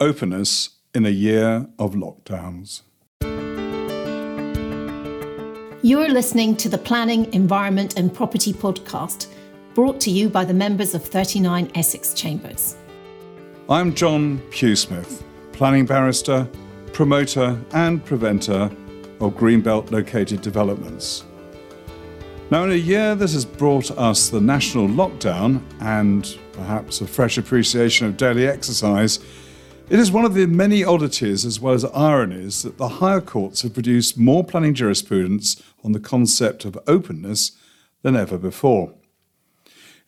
Openness in a year of lockdowns. You are listening to the Planning, Environment and Property podcast, brought to you by the members of 39 Essex Chambers. I'm John Pugh-Smith, planning barrister, promoter, and preventer of Greenbelt located developments. Now, in a year that has brought us the national lockdown and perhaps a fresh appreciation of daily exercise, it is one of the many oddities as well as ironies that the higher courts have produced more planning jurisprudence on the concept of openness than ever before.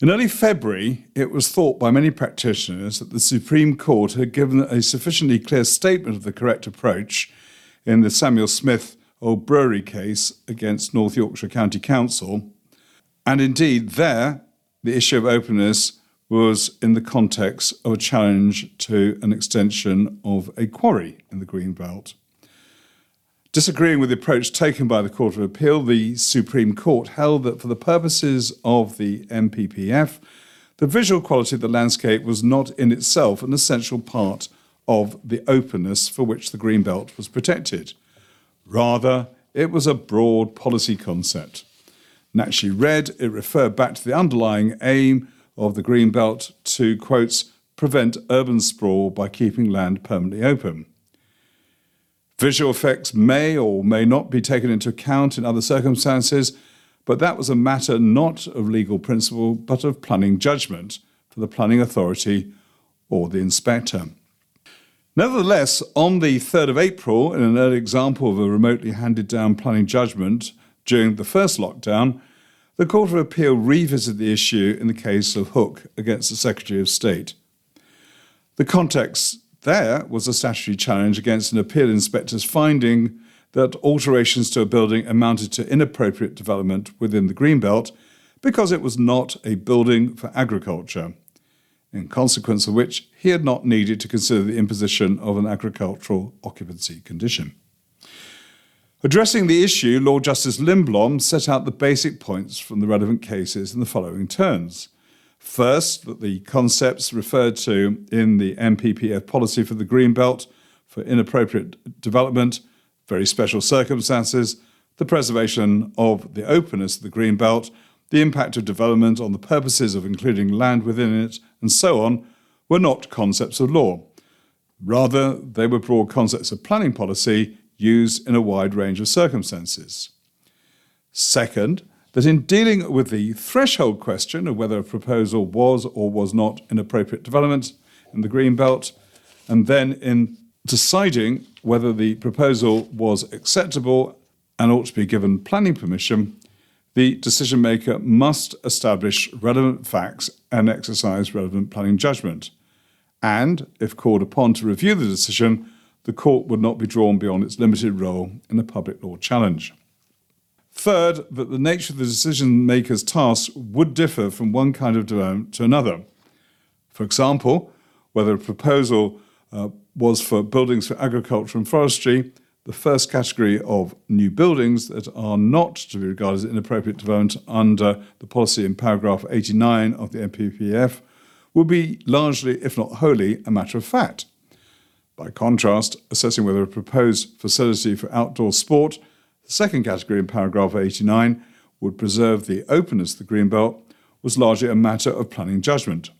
In early February, it was thought by many practitioners that the Supreme Court had given a sufficiently clear statement of the correct approach in the Samuel Smith Old Brewery case against North Yorkshire County Council. And indeed, there, the issue of openness was in the context of a challenge to an extension of a quarry in the Green Belt. Disagreeing with the approach taken by the Court of Appeal, the Supreme Court held that for the purposes of the NPPF, the visual quality of the landscape was not in itself an essential part of the openness for which the Green Belt was protected. Rather, it was a broad policy concept. Naturally read, it referred back to the underlying aim of the Green Belt to, quotes, prevent urban sprawl by keeping land permanently open. Visual effects may or may not be taken into account in other circumstances, but that was a matter not of legal principle, but of planning judgment for the planning authority or the inspector. Nevertheless, on the 3rd of April, in an early example of a remotely handed down planning judgment during the first lockdown, the Court of Appeal revisited the issue in the case of Hook against the Secretary of State. The context there was a statutory challenge against an appeal inspector's finding that alterations to a building amounted to inappropriate development within the Greenbelt because it was not a building for agriculture, in consequence of which he had not needed to consider the imposition of an agricultural occupancy condition. Addressing the issue, Lord Justice Lindblom set out the basic points from the relevant cases in the following terms. First, that the concepts referred to in the NPPF policy for the Green Belt for inappropriate development, very special circumstances, the preservation of the openness of the Green Belt, the impact of development on the purposes of including land within it, and so on, were not concepts of law. Rather, they were broad concepts of planning policy used in a wide range of circumstances. Second, that in dealing with the threshold question of whether a proposal was or was not an appropriate development in the Green Belt, and then in deciding whether the proposal was acceptable and ought to be given planning permission, the decision maker must establish relevant facts and exercise relevant planning judgment. And, if called upon to review the decision, the court would not be drawn beyond its limited role in a public law challenge. Third, that the nature of the decision maker's task would differ from one kind of development to another. For example, whether a proposal uh, was for buildings for agriculture and forestry, the first category of new buildings that are not to be regarded as inappropriate development under the policy in paragraph 89 of the NPPF, would be largely, if not wholly, a matter of fact. By contrast, assessing whether a proposed facility for outdoor sport the second category in paragraph 89 would preserve the openness of the Greenbelt was largely a matter of planning judgment.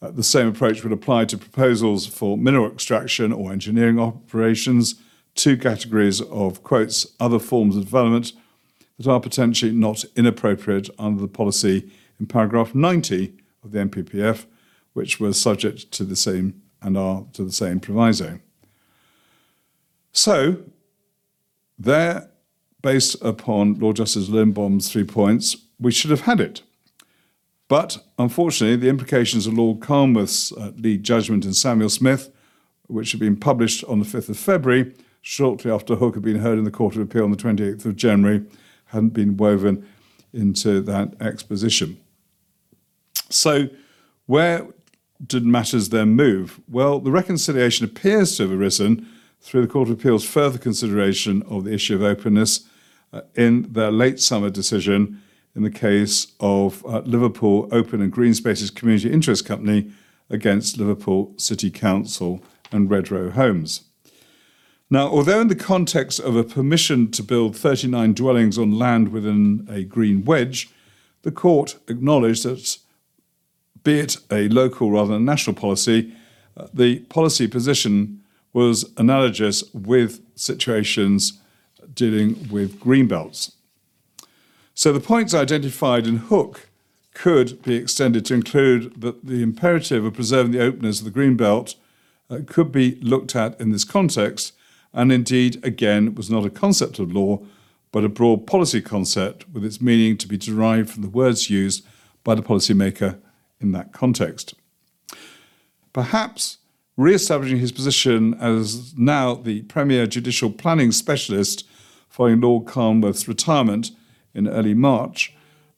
Uh, the same approach would apply to proposals for mineral extraction or engineering operations, two categories of quotes, other forms of development that are potentially not inappropriate under the policy in paragraph 90 of the NPPF, which was subject to the same and are to the same proviso. So, there based upon Lord Justice Lindblom's three points, we should have had it. But unfortunately, the implications of Lord Carnwath's uh, lead judgment in Samuel Smith, which had been published on the 5th of February, shortly after Hook had been heard in the Court of Appeal on the 28th of January, hadn't been woven into that exposition. So, where did matters then move? Well, the reconciliation appears to have arisen through the Court of Appeal's further consideration of the issue of openness uh, in their late summer decision in the case of uh, Liverpool Open and Green Spaces Community Interest Company against Liverpool City Council and Redrow homes. Now, although in the context of a permission to build 39 dwellings on land within a green wedge, the court acknowledged that, be it a local rather than a national policy, uh, the policy position was analogous with situations dealing with green belts. So the points identified in Hook could be extended to include that the imperative of preserving the openness of the green belt uh, could be looked at in this context and indeed, again, was not a concept of law, but a broad policy concept with its meaning to be derived from the words used by the policymaker in that context. Perhaps re establishing his position as now the premier judicial planning specialist following Lord Carnwath's retirement in early March,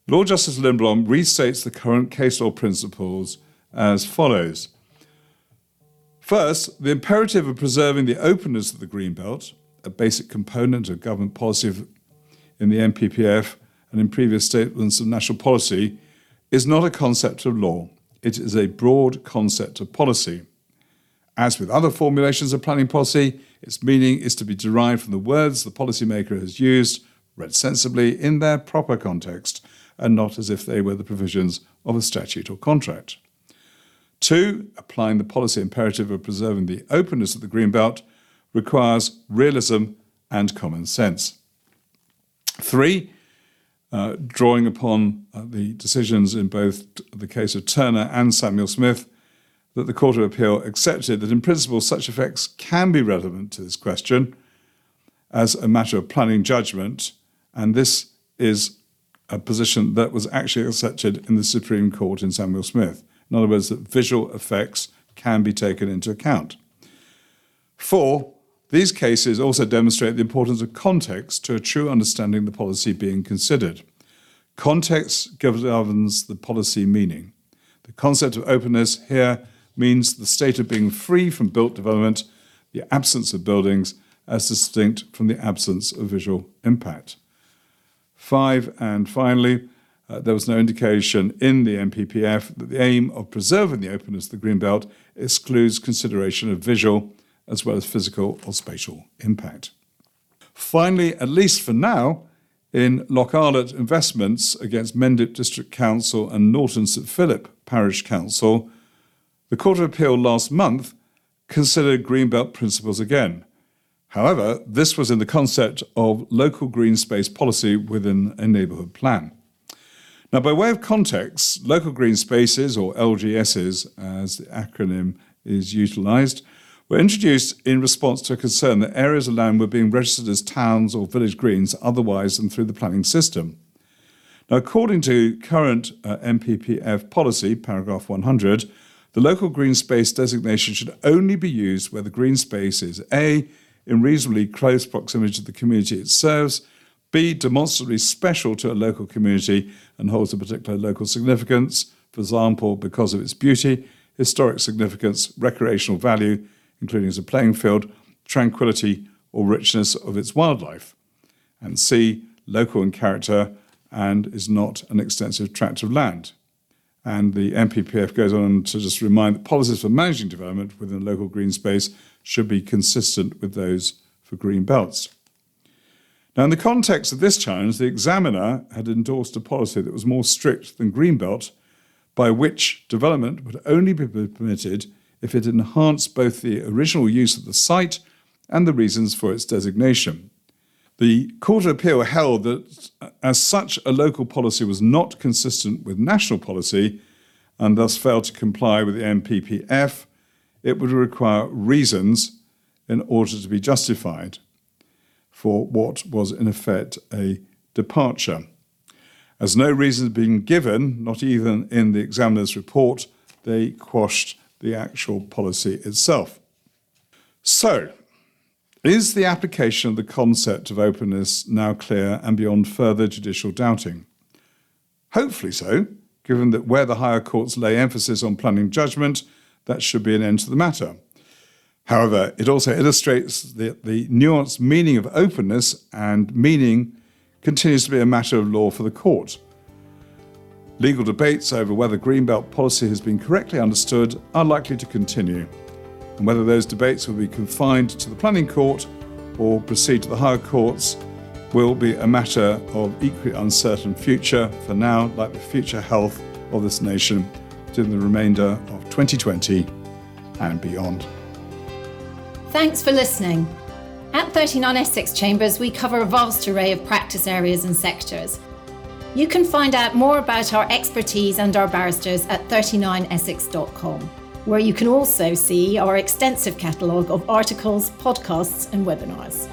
Lord Justice Lindblom restates the current case law principles as follows. First, the imperative of preserving the openness of the green belt, a basic component of government policy in the NPPF and in previous statements of national policy, is not a concept of law. It is a broad concept of policy. As with other formulations of planning policy, its meaning is to be derived from the words the policymaker has used, read sensibly in their proper context, and not as if they were the provisions of a statute or contract. Two, applying the policy imperative of preserving the openness of the green belt requires realism and common sense. Three, uh, drawing upon uh, the decisions in both the case of Turner and Samuel Smith, that the Court of Appeal accepted that in principle such effects can be relevant to this question as a matter of planning judgment, and this is a position that was actually accepted in the Supreme Court in Samuel Smith. In other words, that visual effects can be taken into account. Four, these cases also demonstrate the importance of context to a true understanding of the policy being considered. Context governs the policy meaning. The concept of openness here means the state of being free from built development, the absence of buildings, as distinct from the absence of visual impact. Five, and finally, uh, there was no indication in the NPPF that the aim of preserving the openness of the Greenbelt excludes consideration of visual as well as physical or spatial impact. Finally, at least for now, in Lochairlot investments against Mendip District Council and Norton St Philip Parish Council, the Court of Appeal last month considered Greenbelt principles again. However, this was in the concept of local green space policy within a neighbourhood plan. Now, by way of context, local green spaces, or LGSs as the acronym is utilised, were introduced in response to a concern that areas of land were being registered as towns or village greens otherwise than through the planning system. Now, according to current uh, NPPF policy, paragraph 100, the local green space designation should only be used where the green space is A, in reasonably close proximity to the community it serves, B, demonstrably special to a local community and holds a particular local significance, for example, because of its beauty, historic significance, recreational value, including as a playing field, tranquility, or richness of its wildlife. And C, local in character and is not an extensive tract of land. And the NPPF goes on to just remind that policies for managing development within local green space should be consistent with those for green belts. Now, in the context of this challenge, the examiner had endorsed a policy that was more strict than Greenbelt, by which development would only be permitted if it enhanced both the original use of the site and the reasons for its designation. The Court of Appeal held that, uh, as such, a local policy was not consistent with national policy and thus failed to comply with the NPPF. it would require reasons in order to be justified for what was in effect a departure. As no reason had been given, not even in the examiner's report, they quashed the actual policy itself. So, is the application of the concept of openness now clear and beyond further judicial doubting? Hopefully so, given that where the higher courts lay emphasis on planning judgment, that should be an end to the matter. However, it also illustrates that the nuanced meaning of openness and meaning continues to be a matter of law for the court. Legal debates over whether Greenbelt policy has been correctly understood are likely to continue. And whether those debates will be confined to the planning court or proceed to the higher courts will be a matter of equally uncertain future for now, like the future health of this nation during the remainder of 2020 and beyond. Thanks for listening. At 39 Essex Chambers, we cover a vast array of practice areas and sectors. You can find out more about our expertise and our barristers at 39essex.com, where you can also see our extensive catalogue of articles, podcasts, and webinars.